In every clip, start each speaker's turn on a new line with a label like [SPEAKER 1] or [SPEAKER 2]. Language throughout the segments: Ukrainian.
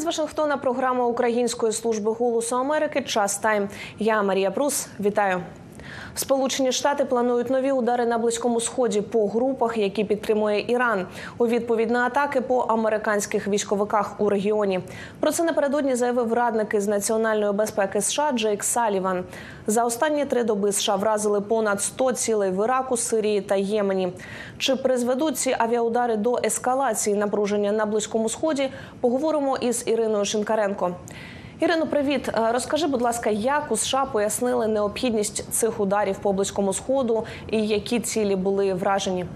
[SPEAKER 1] З Вашингтона програма Української служби голосу Америки Час Тайм. Я Марія Прус. Вітаю. Сполучені Штати планують нові удари на близькому сході по групах, які підтримує Іран, у відповідь на атаки по американських військовиках у регіоні. Про це напередодні заявив радник із національної безпеки США Джейк Саліван. За останні три доби США вразили понад 100 цілей в Іраку, Сирії та Ємені. Чи призведуть ці авіаудари до ескалації напруження на близькому сході? Поговоримо із Іриною Шинкаренко. Ірино, привіт. Е, Розкажи, будь ласка, як у США пояснили необхідність цих ударів по близькому сходу і які цілі були вражені?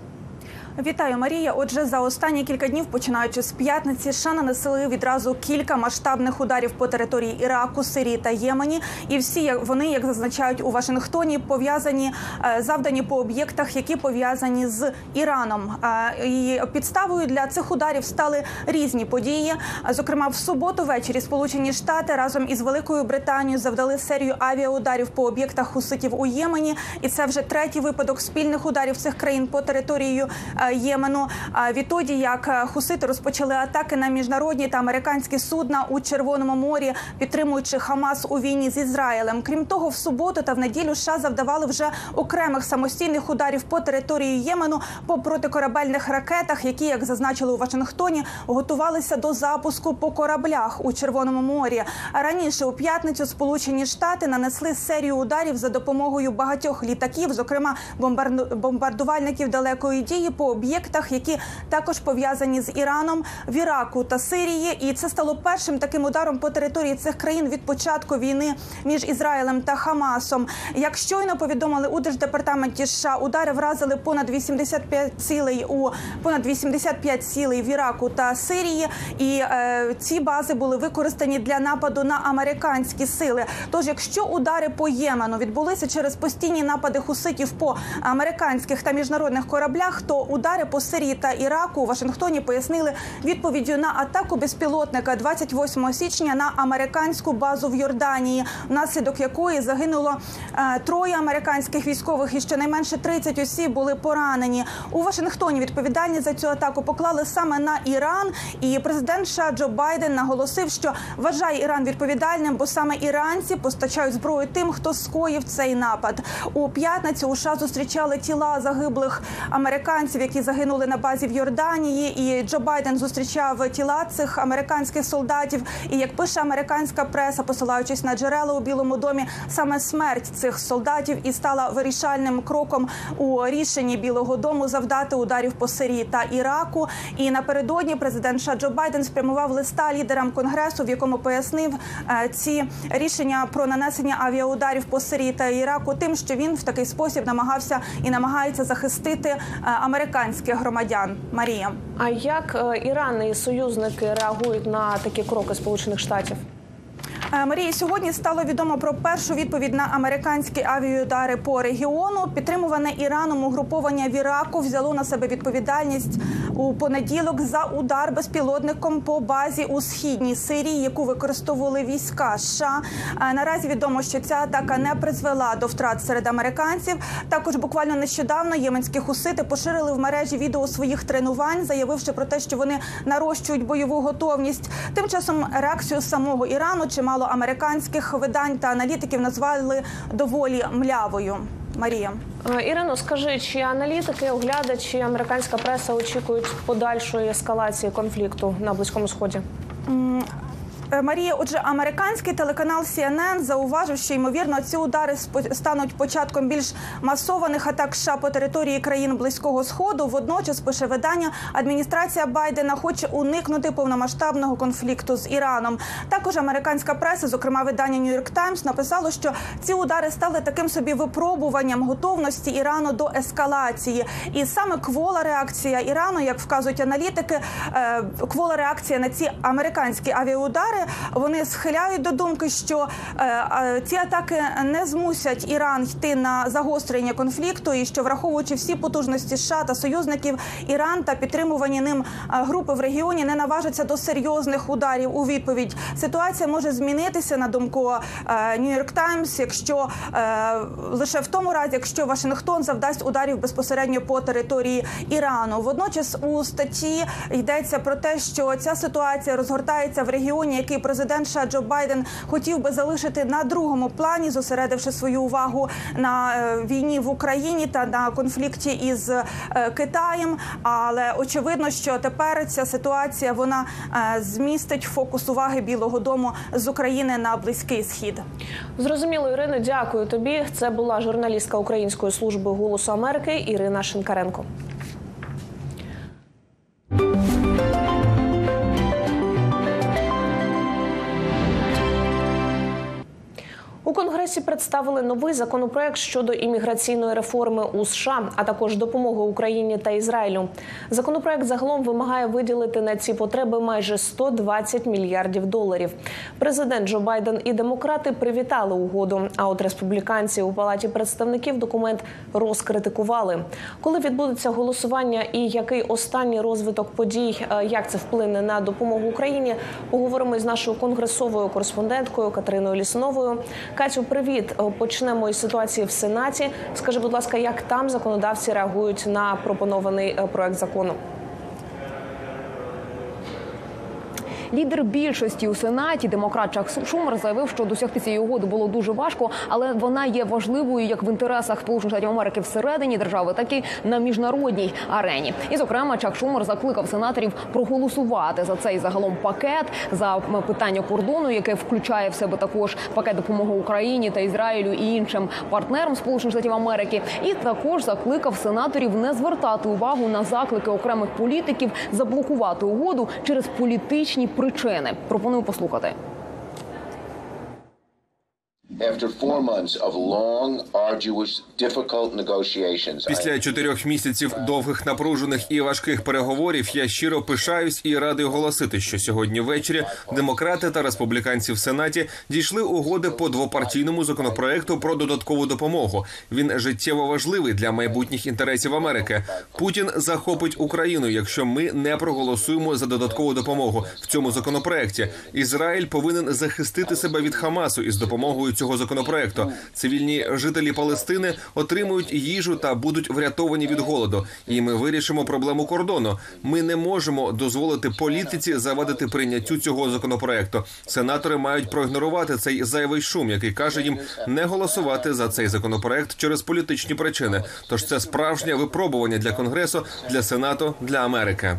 [SPEAKER 2] Вітаю, Марія. Отже, за останні кілька днів, починаючи з п'ятниці, США нанесли відразу кілька масштабних ударів по території Іраку, Сирії та Ємені. І всі вони, як зазначають у Вашингтоні, пов'язані е, завдані по об'єктах, які пов'язані з Іраном. Е, І підставою для цих ударів стали різні події. Зокрема, в суботу ввечері Сполучені Штати разом із Великою Британією завдали серію авіаударів по об'єктах хуситів у Ємені, і це вже третій випадок спільних ударів цих країн по території е, Ємену. А Відтоді як е, хусити розпочали атаки на міжнародні та американські судна у Червоному морі, підтримуючи Хамас у війні з Ізраїлем. Крім того, в суботу та в неділю США завдавали вже окремих самостійних ударів по території Ємену по протикорабельних ракетах, які, як зазначили у Вашингтоні, готувалися до запуску по кораблях у Червоному морі. Раніше у п'ятницю Сполучені Штати нанесли серію ударів за допомогою багатьох літаків, зокрема бомбарду- бомбардувальників далекої дії по об'єктах, які також пов'язані з Іраном в Іраку та Сирії. І це стало першим таким ударом по території цих країн від початку війни між Ізраїлем та Хамасом. Як щойно повідомили у держдепартаменті США, удари вразили понад 85 цілей у понад 85 цілей в Іраку та Сирії. І е, ці бази були використані для нападу на американські сили. Тож, якщо удари по Ємену відбулися через постійні напади хуситів по американських та міжнародних кораблях, то удари по Сирії та Іраку у Вашингтоні пояснили відповіддю на атаку безпілотника 28 січня на американську базу в Йорданії, внаслідок якої загинуло е, троє американських військових і щонайменше 30 осіб були поранені. У Вашингтоні відповідальність за цю атаку поклали саме на Іран. І президент США Джо Байден наголосив, що вважає Іран відповідальним, бо саме іранці постачають зброю тим, хто скоїв цей напад. У п'ятницю у США зустрічали тіла загиблих американців, які загинули на базі в Йорданії. І Джо Байден зустрічав тіла цих американських солдатів. І як пише американська преса, посилаючись на джерела у Білому домі, саме смерть цих солдатів і стала вирішальним кроком у рішенні Білого Дому завдати ударів по Сирії та Іраку. І напередодні президент США Джо Байден спрямував листа лідерам конгресу, в якому пояснив е, ці рішення про нанесення авіаударів по Сирії та Іраку, тим, що він в такий спосіб намагався і намагається захистити е, американських громадян. Марія.
[SPEAKER 1] А як е, Іран і союзники реагують на такі кроки Сполучених Штатів?
[SPEAKER 2] Е, Марії, сьогодні стало відомо про першу відповідь на американські авіаудари по регіону. Підтримуване Іраном угруповання в Іраку взяло на себе відповідальність у понеділок за удар безпілотником по базі у східній Сирії, яку використовували війська США. Е, Наразі відомо, що ця атака не призвела до втрат серед американців. Також буквально нещодавно єменські хусити поширили в мережі відео своїх тренувань, заявивши про те, що вони нарощують бойову готовність. Тим часом реакцію самого Ірану чимало американських видань та аналітиків назвали доволі млявою. Марія.
[SPEAKER 1] Е, Ірино, скажи, чи аналітики, оглядачі, американська преса очікують подальшої ескалації конфлікту на близькому сході?
[SPEAKER 2] Е, Марія, отже, американський телеканал CNN зауважив, що ймовірно ці удари стануть початком більш масованих атак США по території країн близького сходу. Водночас пише видання, адміністрація Байдена хоче уникнути повномасштабного конфлікту з Іраном. Також американська преса, зокрема видання New York Times, написало, що ці удари стали таким собі випробуванням готовності Ірану до ескалації. І саме квола реакція Ірану, як вказують аналітики, е, квола реакція на ці американські авіаудари вони схиляють до думки, що е, е, ці атаки не змусять Іран йти на загострення конфлікту, і що враховуючи всі потужності США та союзників, Іран та підтримувані ним е, групи в регіоні не наважаться до серйозних ударів у відповідь. Ситуація може змінитися на думку Нью-Йорк Таймс, якщо е, лише в тому разі, якщо Вашингтон завдасть ударів безпосередньо по території Ірану. Водночас у статті йдеться про те, що ця ситуація розгортається в регіоні, який президент США Джо Байден хотів би залишити на другому плані, зосередивши свою увагу на е, війні в Україні та на конфлікті із е, Китаєм. Але очевидно, що тепер ця ситуація вона е, змістить фокус уваги Білого Дому з України на близький схід.
[SPEAKER 1] Зрозуміло, Ірино, дякую тобі. Це була журналістка Української служби голосу Америки Ірина Шинкаренко. Конгресі представили новий законопроект щодо імміграційної реформи у США, а також допомоги Україні та Ізраїлю. Законопроект загалом вимагає виділити на ці потреби майже 120 мільярдів доларів. Президент Джо Байден і демократи привітали угоду. А от республіканці у палаті представників документ розкритикували. Коли відбудеться голосування і який останній розвиток подій, е, як це вплине на допомогу Україні, поговоримо з нашою конгресовою кореспонденткою Катериною Лісновою. Катю, привіт. Е, Почнемо із ситуації в Сенаті. Скажи, будь ласка, як там законодавці реагують на пропонований е, проект закону?
[SPEAKER 3] Лідер більшості у сенаті, демократ Чак Шумер, заявив, що досягти цієї угоди було дуже важко, але вона є важливою як в інтересах Сполучених Штатів Америки всередині держави, так і на міжнародній арені. І, зокрема, Чак Шумер закликав сенаторів проголосувати за цей загалом пакет за питання кордону, яке включає в себе також пакет допомоги Україні та Ізраїлю і іншим партнерам Сполучених Штатів Америки. І також закликав сенаторів не звертати увагу на заклики окремих політиків заблокувати угоду через політичні причини. Пропоную послухати.
[SPEAKER 4] Після чотирьох місяців довгих напружених і важких переговорів я щиро пишаюсь і радий оголосити, що сьогодні ввечері демократи та республіканці в сенаті дійшли угоди по двопартійному законопроекту про додаткову допомогу. Він життєво важливий для майбутніх інтересів Америки. Путін захопить Україну, якщо ми не проголосуємо за додаткову допомогу в цьому законопроекті. Ізраїль повинен захистити себе від Хамасу із допомогою цього законопроекту. Цивільні жителі Палестини отримують їжу та будуть врятовані від голоду. І ми вирішимо проблему кордону. Ми не можемо дозволити політиці завадити прийняттю цього законопроекту. Сенатори мають проігнорувати цей зайвий шум, який каже їм не голосувати за цей законопроект через політичні причини. Тож це справжнє випробування для конгресу, для сенату, для Америки.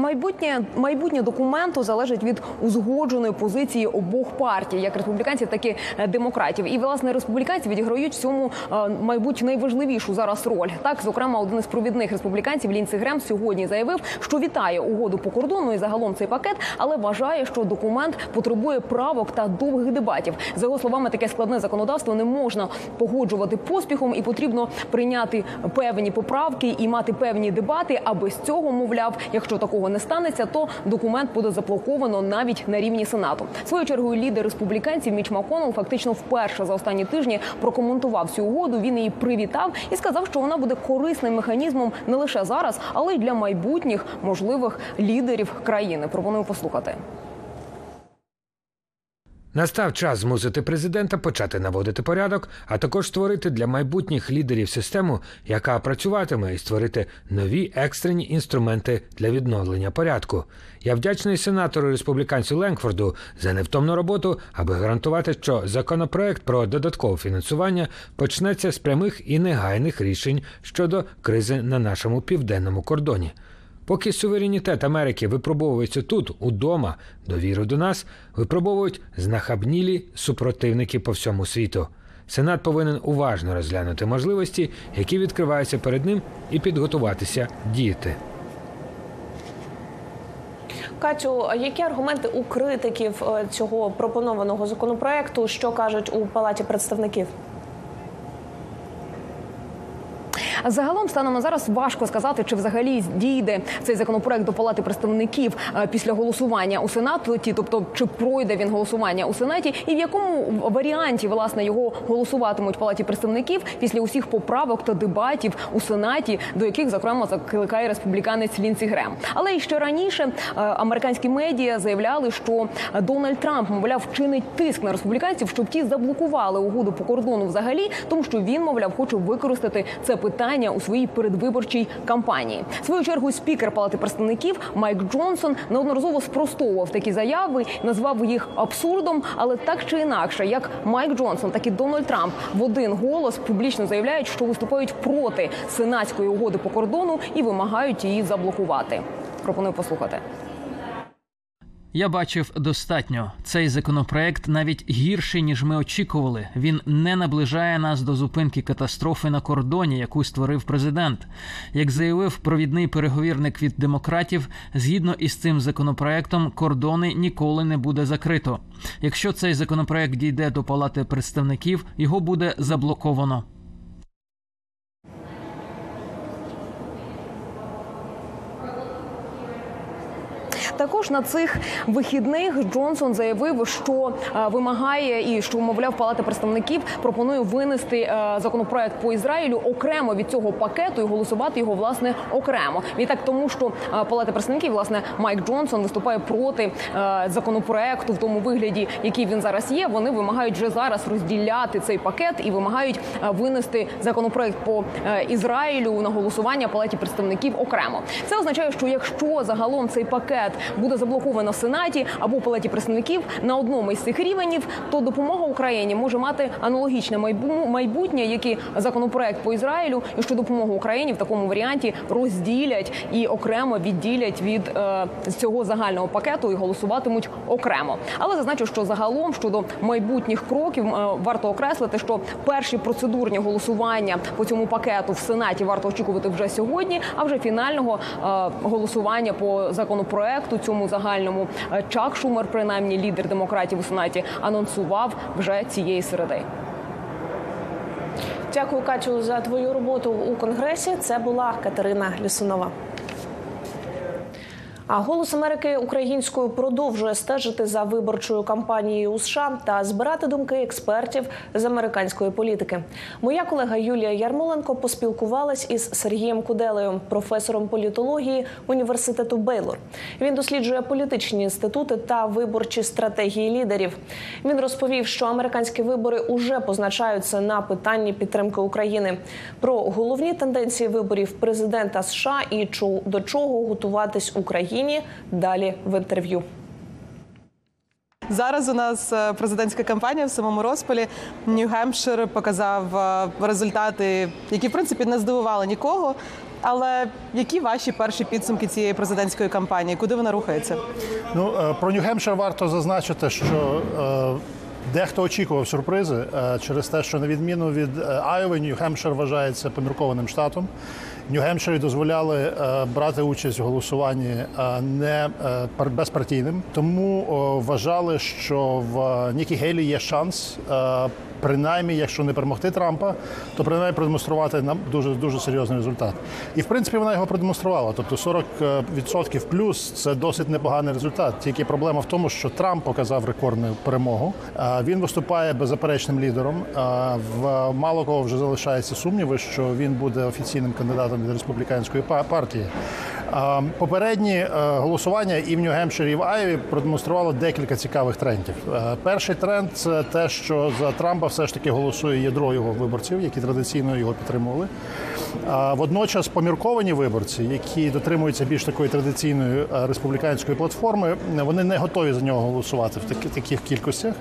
[SPEAKER 3] Майбутнє майбутнє документу залежить від узгодженої позиції обох партій, як республіканців, так і е, демократів. І власне республіканці відіграють цьому, е, мабуть, найважливішу зараз роль. Так, зокрема, один із провідних республіканців Лінці Грем сьогодні заявив, що вітає угоду по кордону і загалом цей пакет, але вважає, що документ потребує правок та довгих дебатів. За його словами, таке складне законодавство не можна погоджувати поспіхом, і потрібно прийняти певні поправки і мати певні дебати. А без цього, мовляв, якщо такого не станеться, то документ буде заблоковано навіть на рівні сенату. Свою чергу лідер республіканців Міч Маконел фактично вперше за останні тижні прокоментував цю угоду. Він її привітав і сказав, що вона буде корисним механізмом не лише зараз, але й для майбутніх можливих лідерів країни. Пропоную послухати.
[SPEAKER 5] Настав час змусити президента почати наводити порядок, а також створити для майбутніх лідерів систему, яка працюватиме, і створити нові екстрені інструменти для відновлення порядку. Я вдячний сенатору республіканцю Ленкфорду за невтомну роботу, аби гарантувати, що законопроект про додаткове фінансування почнеться з прямих і негайних рішень щодо кризи на нашому південному кордоні. Поки суверенітет Америки випробовується тут, удома, довіру до нас випробовують знахабнілі супротивники по всьому світу. Сенат повинен уважно розглянути можливості, які відкриваються перед ним, і підготуватися діяти.
[SPEAKER 1] Катю, які аргументи у критиків е, цього пропонованого законопроекту, що кажуть у палаті представників?
[SPEAKER 3] Загалом станом на зараз важко сказати, чи взагалі дійде цей законопроект до палати представників е, після голосування у сенаті, тобто чи пройде він голосування у сенаті, і в якому варіанті власне його голосуватимуть в палаті представників після усіх поправок та дебатів у сенаті, до яких зокрема закликає республіканець Лінсі Грем. Але і ще раніше е, американські медіа заявляли, що Дональд Трамп мовляв вчинить тиск на республіканців, щоб ті заблокували угоду по кордону взагалі, тому що він мовляв хоче використати це питання у своїй передвиборчій кампанії. В свою чергу спікер Палати представників Майк Джонсон неодноразово спростовував такі заяви, назвав їх абсурдом. Але так чи інакше, як Майк Джонсон, так і Дональд Трамп в один голос публічно заявляють, що виступають проти сенатської угоди по кордону і вимагають її заблокувати. Пропоную послухати.
[SPEAKER 6] Я бачив достатньо. Цей законопроект навіть гірший ніж ми очікували. Він не наближає нас до зупинки катастрофи на кордоні, яку створив президент. Як заявив провідний переговірник від демократів, згідно із цим законопроектом, кордони ніколи не буде закрито. Якщо цей законопроект дійде до палати представників, його буде заблоковано.
[SPEAKER 3] Також на цих вихідних Джонсон заявив, що е, вимагає і що мовляв Палата представників пропонує винести е, законопроект по Ізраїлю окремо від цього пакету і голосувати його власне окремо. Відтак, тому що е, Палата представників, власне, Майк Джонсон виступає проти законопроекту в тому вигляді, який він зараз є. Вони вимагають вже зараз розділяти цей пакет і вимагають винести законопроект по Ізраїлю на голосування Палаті представників окремо. Це означає, що якщо загалом цей пакет буде заблоковано в Сенаті або в Палаті представників на одному із цих рівнів, то допомога Україні може мати аналогічне майбу- майбутнє, як і законопроект по Ізраїлю, і що допомогу Україні в такому варіанті розділять і окремо відділять від е, цього загального пакету і голосуватимуть окремо. Але зазначу, що загалом щодо майбутніх кроків е, варто окреслити, що перші процедурні голосування по цьому пакету в Сенаті варто очікувати вже сьогодні. А вже фінального е, голосування по законопроекту цьому загальному е, Чак Шумер, принаймні лідер демократів у сенаті, анонсував вже цієї середи.
[SPEAKER 1] Дякую, Катю, за твою роботу у конгресі. Це була Катерина Лісунова. А голос Америки українською продовжує стежити за виборчою кампанією у США та збирати думки експертів з американської політики. Моя колега Юлія Ярмоленко поспілкувалась із Сергієм Куделею, професором політології університету Бейлор. Він досліджує політичні інститути та виборчі стратегії лідерів. Він розповів, що американські вибори уже позначаються на питанні підтримки України. Про головні тенденції виборів президента США і до чого готуватись Україні далі в інтерв'ю.
[SPEAKER 7] Зараз у нас е, президентська кампанія в самому розпалі. Нью-Гемпшир показав е, результати, які в принципі не здивували нікого. Але які ваші перші підсумки цієї президентської кампанії? Куди вона рухається?
[SPEAKER 8] Ну, е, про Нью-Гемпшир варто зазначити, що дехто очікував сюрпризи через те, що на відміну від Айови, Нью-Гемпшир вважається поміркованим штатом. Нью-Гемпширі дозволяли е, брати участь в голосуванні е, не е, безпартійним, тому вважали, що в Нікі Гейлі є шанс. Е, Принаймні, якщо не перемогти Трампа, то принаймні продемонструвати нам дуже дуже серйозний результат. І в принципі вона його продемонструвала. Тобто 40% плюс це досить непоганий результат. Тільки проблема в тому, що Трамп показав рекордну перемогу. Він виступає беззаперечним лідером. В мало кого вже залишається сумніви, що він буде офіційним кандидатом від республіканської партії. А, Попередні е, голосування і в Нью-Гемпширі, і в Айві продемонструвало декілька цікавих трендів. Е, Перший тренд це те, що за Трампа все ж таки голосує ядро його виборців, які традиційно його підтримували. Водночас помірковані виборці, які дотримуються більш такої традиційної е, республіканської платформи, вони не готові за нього голосувати в таких кількостях.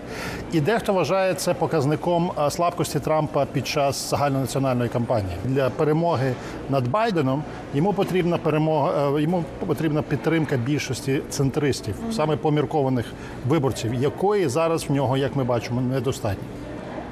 [SPEAKER 8] І дехто вважає це показником е, слабкості Трампа під час загальнонаціональної кампанії. Для перемоги над Байденом йому потрібна перемога, е, йому потрібна підтримка більшості центристів, саме поміркованих виборців, якої зараз в нього, як ми бачимо, недостатньо.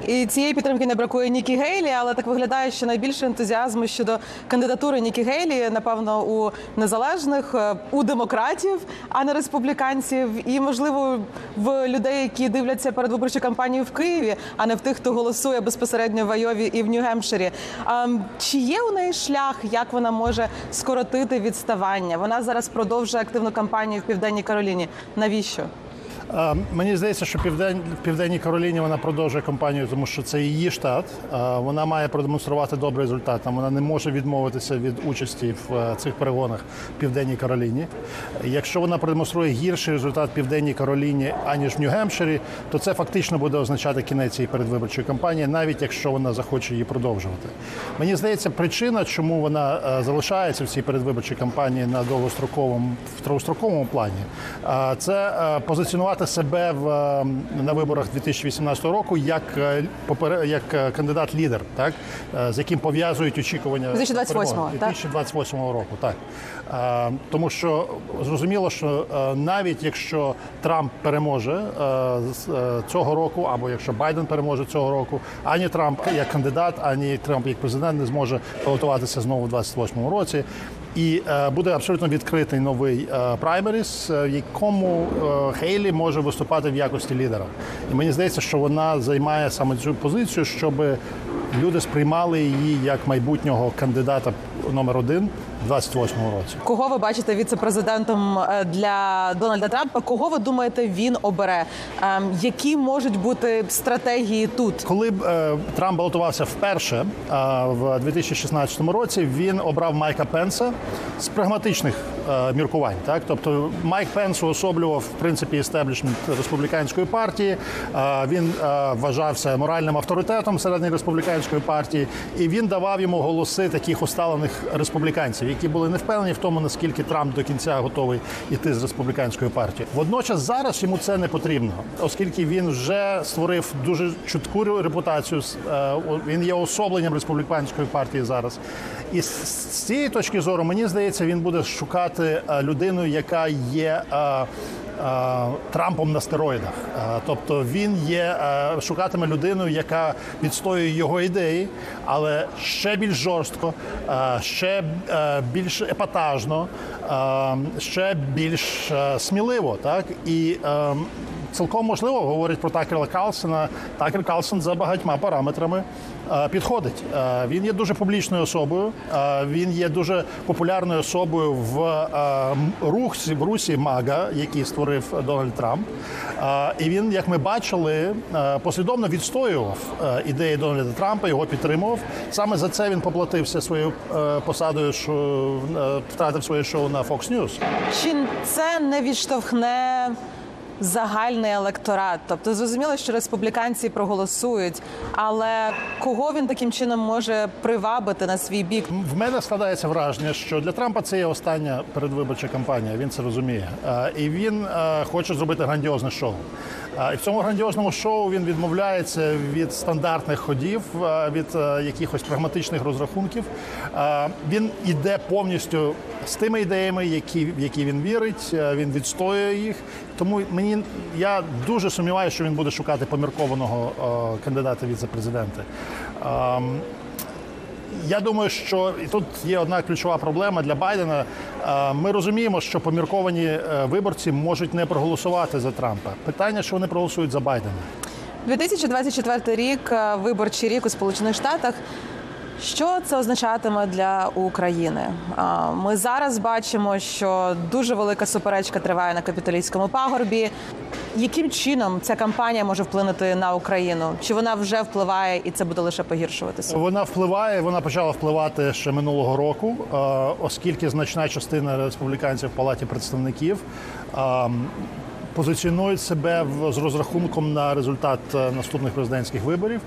[SPEAKER 7] І цієї підтримки не бракує Нікі Гейлі, але так виглядає, що найбільше ентузіазму щодо кандидатури Нікі Гейлі, напевно, у незалежних, е, у демократів, а не республіканців, і можливо в людей, які дивляться передвиборчу кампанію в Києві, а не в тих, хто голосує безпосередньо в Айові і в Нью-Гемпширі. А, Чи є у неї шлях, як вона може скоротити відставання? Вона зараз продовжує активну кампанію в Південній Кароліні. Навіщо?
[SPEAKER 8] Мені здається, що в Південній Кароліні вона продовжує кампанію, тому що це її штат. Вона має продемонструвати добрий результат. Там Вона не може відмовитися від участі в е, цих перегонах в Південній Кароліні. Якщо вона продемонструє гірший результат в Південній Кароліні, аніж в Нью-Гемпширі, то це фактично буде означати кінець цієї передвиборчої кампанії, навіть якщо вона захоче її продовжувати. Мені здається, причина, чому вона е, залишається в цій передвиборчій кампанії на довгостроковому в довгостроковому плані, це е, позиціонувати себе в е, на виборах 2018 року як е, як е, кандидат лідер, так е, з яким пов'язують очікування
[SPEAKER 7] 2028-го,
[SPEAKER 8] перемоги.
[SPEAKER 7] так?
[SPEAKER 8] 2028 року, так тому що зрозуміло, що навіть якщо Трамп переможе цього року, або якщо Байден переможе цього року, ані Трамп як кандидат, ані Трамп як президент не зможе балотуватися знову в 2028 році. І е, буде абсолютно відкритий новий е, праймеріс, е, в якому Хейлі може виступати в якості лідера. І мені здається, що вона займає саме цю позицію, щоб люди сприймали її як майбутнього кандидата номер один в 28-му році.
[SPEAKER 7] Кого ви бачите віце-президентом е, для Дональда Трампа? Кого ви думаєте він обере? Ем, Які можуть бути стратегії тут?
[SPEAKER 8] Коли б, е, Трамп балотувався вперше е, в 2016 році, він обрав Майка Пенса з прагматичних міркувань. Так, тобто Майк Пенс уособлював в принципі істеблішмент республіканської партії. Він вважався моральним авторитетом всередині республіканської партії, і він давав йому голоси таких усталених республіканців, які були не впевнені в тому, наскільки Трамп до кінця готовий іти з республіканської партії. Водночас зараз йому це не потрібно, оскільки він вже створив дуже чутку репутацію. е, Він є особленням республіканської партії зараз. І з цієї точки зору, мені здається, він буде шукати е, людину, яка є. е, е, Трампом на стероїдах, тобто він є шукатиме людину, яка відстоює його ідеї, але ще більш жорстко, ще більш епатажно, ще більш сміливо. Так і е, цілком можливо говорить про Такера Карлсона. Такер Карлсон за багатьма параметрами е, підходить. Е, Він є дуже публічною особою. е, Він є дуже популярною особою в рухсі в русі Мага, який створив Дональд Трамп. І він, як ми бачили, послідовно відстоював ідеї Дональда Трампа, його підтримував. Саме за це він поплатився своєю посадою, що втратив своє шоу на Fox News.
[SPEAKER 7] Чи це не відштовхне загальний електорат? Тобто зрозуміло, що республіканці проголосують, але кого він таким чином може привабити на свій бік?
[SPEAKER 8] В мене складається враження, що для Трампа це є остання передвиборча кампанія. Він це розуміє. Е, І він е, хоче зробити грандіозне шоу. І в цьому грандіозному шоу він відмовляється від стандартних ходів, від е, якихось прагматичних розрахунків. Він іде повністю з тими ідеями, які, в які він вірить. е, Він відстоює їх. Тому мені я дуже сумніваюся, що він буде шукати поміркованого е, кандидата віце-президенти. Ем, я думаю, що і тут є одна ключова проблема для Байдена. Е, Ми розуміємо, що помірковані е, виборці можуть не проголосувати за Трампа. Питання, що вони проголосують за Байдена.
[SPEAKER 7] 2024 рік, е, виборчий рік у Сполучених Штатах. Що це означатиме для України? Ми зараз бачимо, що дуже велика суперечка триває на капітолійському пагорбі. Яким чином ця кампанія може вплинути на Україну? Чи вона вже впливає і це буде лише погіршуватися?
[SPEAKER 8] Вона впливає, вона почала впливати ще минулого року, оскільки значна частина республіканців в палаті представників. Позиціонують себе з розрахунком на результат е, наступних президентських виборів.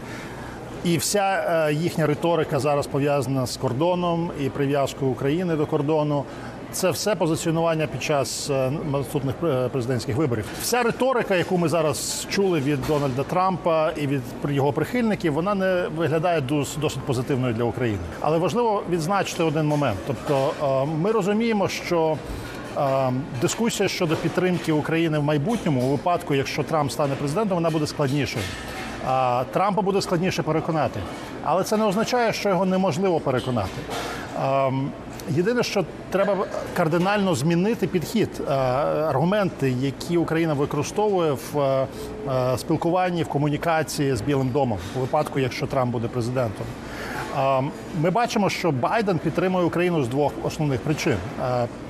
[SPEAKER 8] І вся е, їхня риторика зараз пов'язана з кордоном і прив'язкою України до кордону. Це все позиціонування під час е, наступних е, президентських виборів. Вся риторика, яку ми зараз чули від Дональда Трампа і від його прихильників, вона не виглядає досить позитивною для України. Але важливо відзначити один момент. Тобто, ми розуміємо, що дискусія щодо підтримки України в майбутньому, у випадку, якщо Трамп стане президентом, вона буде складнішою. Трампа буде складніше переконати, але це не означає, що його неможливо переконати. Єдине, що треба кардинально змінити підхід, аргументи, які Україна використовує в спілкуванні, в комунікації з Білим домом у випадку, якщо Трамп буде президентом. Ми бачимо, що Байден підтримує Україну з двох основних причин.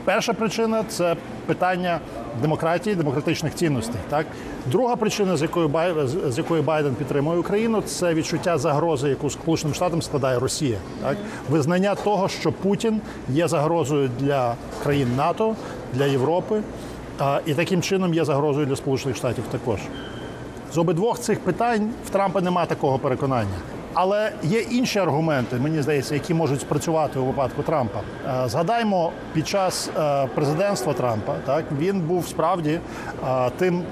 [SPEAKER 8] Перша причина це питання демократії, демократичних цінностей. Так, друга причина, з якою з- якої Байден підтримує Україну, це відчуття загрози, яку Сполученим Штатам складає Росія. Так, визнання того, що Путін є загрозою для країн НАТО, для Європи, і таким чином є загрозою для Сполучених Штатів також. З обидвох цих питань в Трампа немає такого переконання. Але є інші аргументи, мені здається, які можуть спрацювати у випадку Трампа. Е, Згадаймо, під час е, президентства Трампа так він був справді е, тим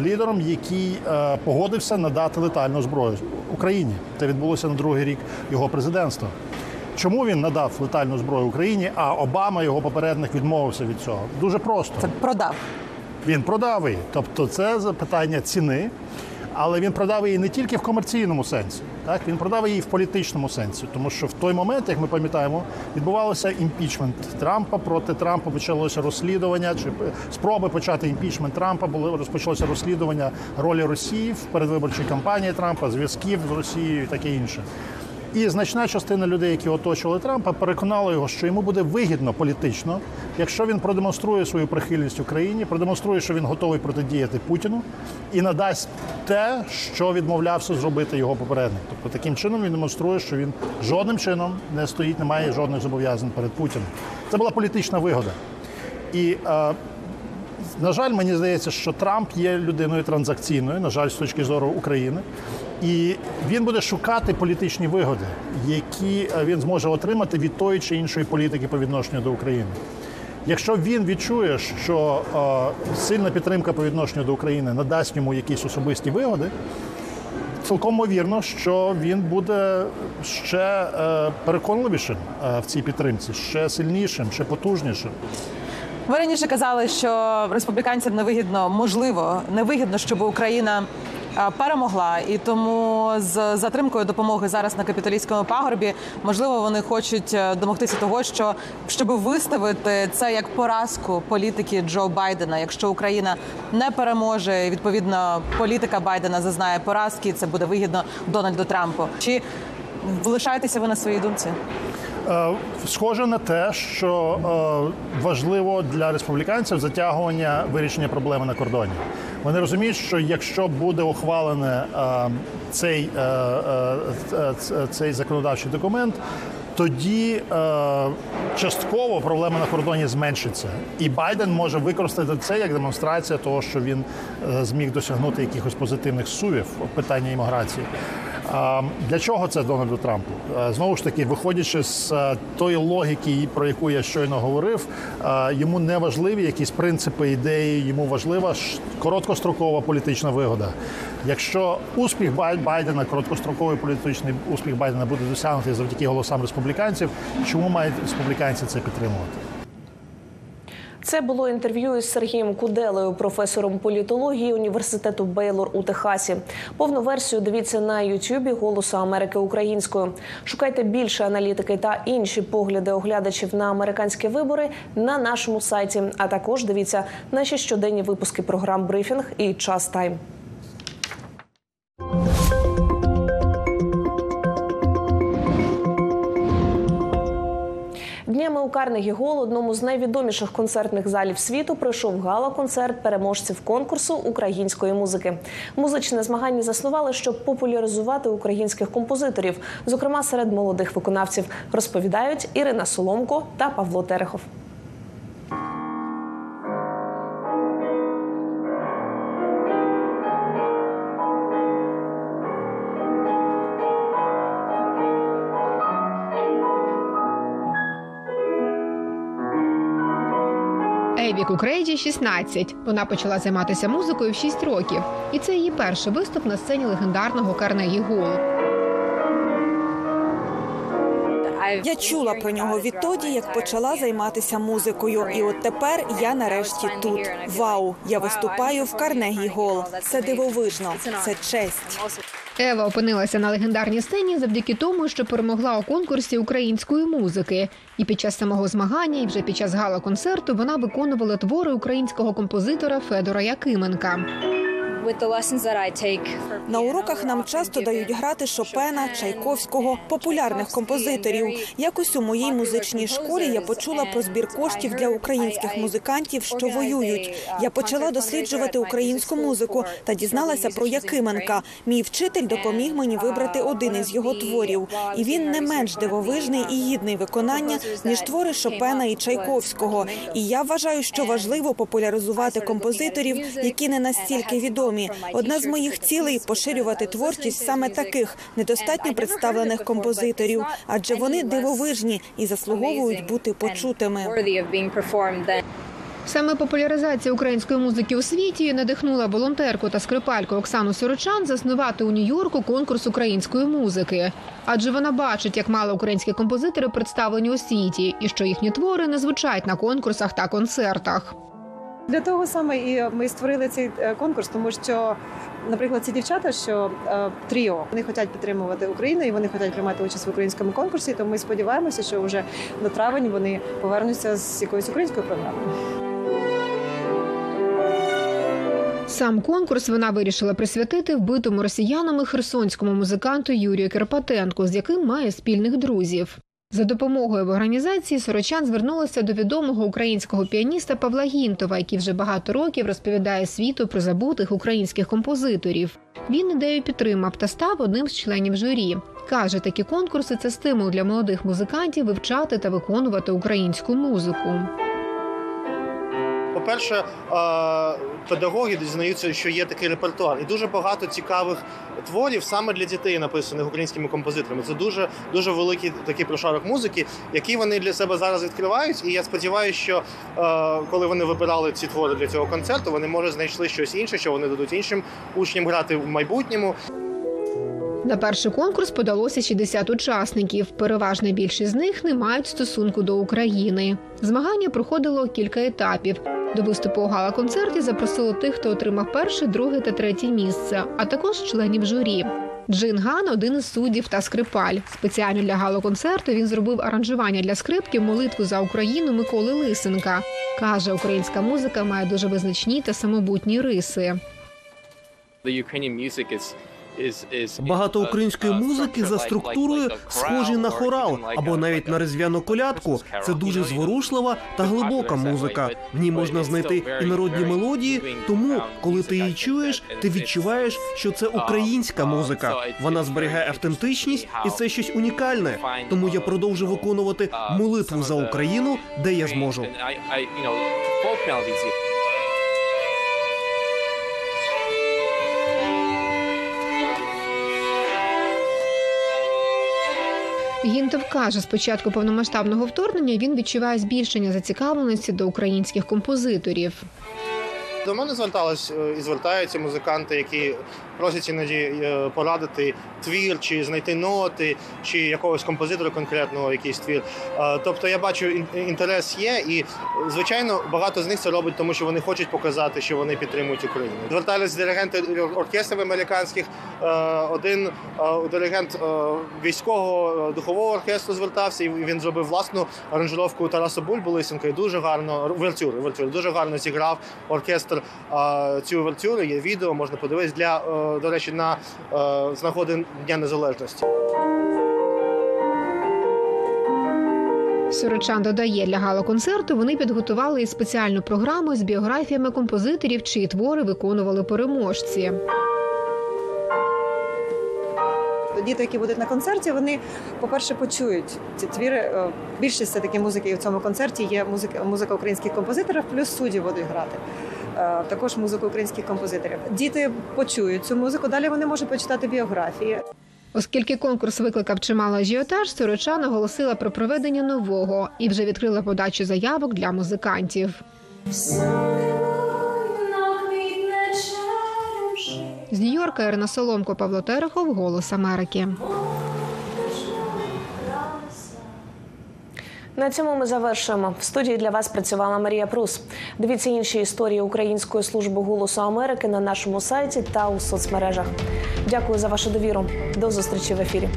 [SPEAKER 8] лідером, який погодився надати летальну зброю Україні. Це відбулося на другий рік його президентства. Чому він надав летальну зброю Україні, а Обама, його попередник, відмовився від цього? Дуже просто.
[SPEAKER 7] Це продав.
[SPEAKER 8] Він продав її. Тобто це запитання ціни, але він продав її не тільки в комерційному сенсі, так він продав її в політичному сенсі, тому що в той момент, як ми пам'ятаємо, відбувалося імпічмент Трампа. Проти Трампа почалося розслідування чи спроби почати імпічмент Трампа. Були розпочалося розслідування ролі Росії в передвиборчій кампанії Трампа, зв'язків з Росією і таке інше. І значна частина людей, які оточували Трампа, переконала його, що йому буде вигідно політично, якщо він продемонструє свою прихильність Україні, продемонструє, що він готовий протидіяти Путіну і надасть те, що відмовлявся зробити його попередник. Тобто таким чином він демонструє, що він жодним чином не стоїть, не має жодних зобов'язань перед Путіним. Це була політична вигода. І е, на жаль, мені здається, що Трамп є людиною транзакційною, на жаль, з точки зору України. І він буде шукати політичні вигоди, які е, він зможе отримати від тої чи іншої політики по відношенню до України. Якщо він відчує, що е, сильна підтримка по відношенню до України надасть йому якісь особисті вигоди, цілком ймовірно, що він буде ще е, переконливішим в цій підтримці, ще сильнішим, ще потужнішим.
[SPEAKER 7] Ви раніше казали, що республіканцям невигідно, можливо, невигідно, щоб Україна перемогла, і тому з затримкою допомоги зараз на капіталістському пагорбі, можливо, вони хочуть е, домогтися того, що щоб виставити це як поразку політики Джо Байдена. Якщо Україна не переможе, відповідно політика Байдена зазнає поразки, це буде вигідно Дональду Трампу. Чи лишаєтеся ви на своїй думці?
[SPEAKER 8] Е, Схоже на те, що е, важливо для республіканців затягування вирішення проблеми на кордоні. Вони розуміють, що якщо буде ухвалене е, цей, цей законодавчий документ, тоді частково проблема на кордоні зменшиться, і Байден може використати це як демонстрація того, що він зміг досягнути якихось позитивних сувів в питанні імміграції. А, Для чого це Дональду Трампу? Е, Знову ж таки, виходячи з е, тої логіки, про яку я щойно говорив, е, йому не важливі якісь принципи, ідеї, йому важлива короткострокова політична вигода. Якщо успіх Бай- Байдена, короткостроковий політичний успіх Байдена буде досягнутий завдяки голосам республіканців, чому мають республіканці це підтримувати?
[SPEAKER 1] Це було інтерв'ю із Сергієм Куделею, професором політології університету Бейлор у Техасі. Повну версію дивіться на Ютубі Голосу Америки українською. Шукайте більше аналітики та інші погляди оглядачів на американські вибори на нашому сайті. А також дивіться наші щоденні випуски програм Брифінг і Час Тайм. Днями у Карнегі Гол, одному з найвідоміших концертних залів світу, пройшов гала-концерт переможців конкурсу української музики. Музичне змагання заснували, щоб популяризувати українських композиторів, зокрема серед молодих виконавців, розповідають Ірина Соломко та Павло Терехов.
[SPEAKER 9] Еві Кукрейджі 16. Вона почала займатися музикою в 6 років, і це її перший виступ на сцені легендарного Карнегі-Голу.
[SPEAKER 10] Я чула про нього відтоді, як почала займатися музикою. І от тепер я нарешті тут. Вау! Я виступаю в Карнегі Гол. Це дивовижно, це честь.
[SPEAKER 9] Ева опинилася на легендарній сцені завдяки тому, що перемогла у конкурсі української музики. І під час самого змагання, і вже під час гала-концерту вона виконувала твори українського композитора Федора Якименка.
[SPEAKER 10] На уроках нам часто дають грати Шопена, Чайковського, популярних композиторів. Якось у моїй музичній школі я почула про збір коштів для українських музикантів, що воюють. Я почала досліджувати українську музику та дізналася про Якименка. Мій вчитель допоміг мені вибрати один із його творів, і він не менш дивовижний і гідний виконання ніж твори Шопена і Чайковського. І я вважаю, що важливо популяризувати композиторів, які не настільки відомі. Одна з моїх цілей поширювати творчість саме таких недостатньо представлених композиторів, адже вони дивовижні і заслуговують бути почутими.
[SPEAKER 9] Саме популяризація української музики у світі надихнула волонтерку та скрипальку Оксану Сорочан заснувати у Нью-Йорку конкурс української музики. Адже вона бачить, як мало українські композитори представлені у світі, і що їхні твори не звучать на конкурсах та концертах.
[SPEAKER 7] Для того саме і ми створили цей е, конкурс, тому що, наприклад, ці дівчата, що е, тріо, вони хочуть підтримувати Україну і вони хочуть приймати участь в українському конкурсі. Тому ми сподіваємося, що вже на травень вони повернуться з якоюсь українською програмою.
[SPEAKER 9] Сам конкурс вона вирішила присвятити вбитому росіянами херсонському музиканту Юрію Керпатенку, з яким має спільних друзів. За допомогою в організації Сорочан звернулася до відомого українського піаніста Павла Гінтова, який вже багато років розповідає світу про забутих українських композиторів. Він ідею підтримав та став одним з членів журі. Каже, такі конкурси це стимул для молодих музикантів вивчати та виконувати українську музику.
[SPEAKER 11] По-перше, педагоги дізнаються, що є такий репертуар, і дуже багато цікавих творів саме для дітей, написаних українськими композиторами. Це дуже дуже великий такий прошарок музики, який вони для себе зараз відкривають. І я сподіваюся, що коли вони вибирали ці твори для цього концерту, вони може знайшли щось інше, що вони дадуть іншим учням грати в майбутньому.
[SPEAKER 9] На перший конкурс подалося 60 учасників. Переважна більшість з них не мають стосунку до України. Змагання проходило кілька етапів. До виступу у гала-концерті запросили тих, хто отримав перше, друге та третє місце, а також членів журі. Джин Ган один із суддів та скрипаль. Спеціально для гала-концерту він зробив аранжування для скрипки молитву за Україну Миколи Лисенка. Каже, українська музика має дуже визначні та самобутні риси.
[SPEAKER 12] Багато української музики за структурою схожі на хорал або навіть на резв'яну колядку. Це дуже зворушлива та глибока музика. В ній можна знайти і народні мелодії. Тому, коли ти її чуєш, ти відчуваєш, що це українська музика. Вона зберігає автентичність, і це щось унікальне. Тому я продовжу виконувати молитву за Україну, де я зможу.
[SPEAKER 9] Гінтов каже, з початку повномасштабного вторгнення він відчуває збільшення зацікавленості до українських композиторів.
[SPEAKER 11] До мене звертались е, і звертаються музиканти, які просять іноді е, порадити твір, чи знайти ноти, чи якогось композитора конкретного якийсь твір. Е, Тобто я бачу ін- інтерес є, і звичайно багато з них це робить, тому що вони хочуть показати, що вони підтримують Україну. Звертались диригенти оркестрів американських. Один диригент військового духового оркестру звертався, і він зробив власну аранжировку Тараса Бульбу. І дуже гарно вертюри, вертюри, дуже гарно зіграв оркестр е, цю вертюру. Є відео, можна подивитись для е, до речі, на е, з нагоди Дня Незалежності.
[SPEAKER 9] Сорочан додає, для гала-концерту вони підготували і спеціальну програму з біографіями композиторів, чиї твори виконували переможці.
[SPEAKER 7] Діти, які будуть на концерті, вони, по-перше, почують ці твіри. Е, Більшість все таки музики в цьому концерті є музика, музика українських композиторів, плюс судді будуть грати. Е, Також музику українських композиторів. Діти почують цю музику. Далі вони можуть почитати біографії.
[SPEAKER 9] Оскільки конкурс викликав чимало ажіотаж, Сорочан оголосила про проведення нового і вже відкрила подачу заявок для музикантів. З Нью-Йорка Ірина Соломко, Павло Терехов, Голос Америки.
[SPEAKER 1] На цьому ми завершуємо. В студії для вас працювала Марія Прус. Дивіться інші історії Української служби голосу Америки на нашому сайті та у соцмережах. Дякую за вашу довіру. До зустрічі в ефірі.